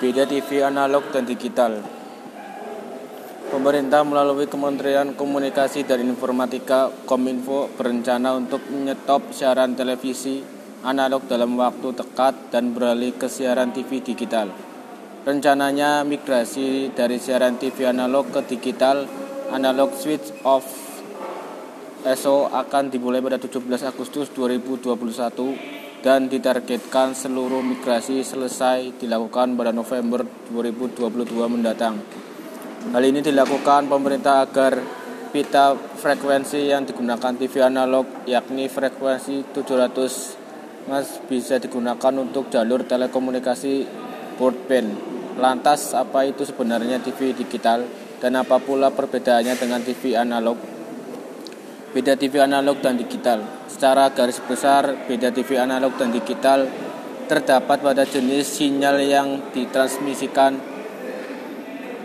Beda TV analog dan digital. Pemerintah melalui Kementerian Komunikasi dan Informatika Kominfo berencana untuk menyetop siaran televisi analog dalam waktu dekat dan beralih ke siaran TV digital. Rencananya migrasi dari siaran TV analog ke digital analog switch off ESO akan dimulai pada 17 Agustus 2021 dan ditargetkan seluruh migrasi selesai dilakukan pada November 2022 mendatang. Hal ini dilakukan pemerintah agar pita frekuensi yang digunakan TV analog yakni frekuensi 700 mas bisa digunakan untuk jalur telekomunikasi broadband. Lantas apa itu sebenarnya TV digital dan apa pula perbedaannya dengan TV analog? Beda TV analog dan digital. Secara garis besar, beda TV analog dan digital terdapat pada jenis sinyal yang ditransmisikan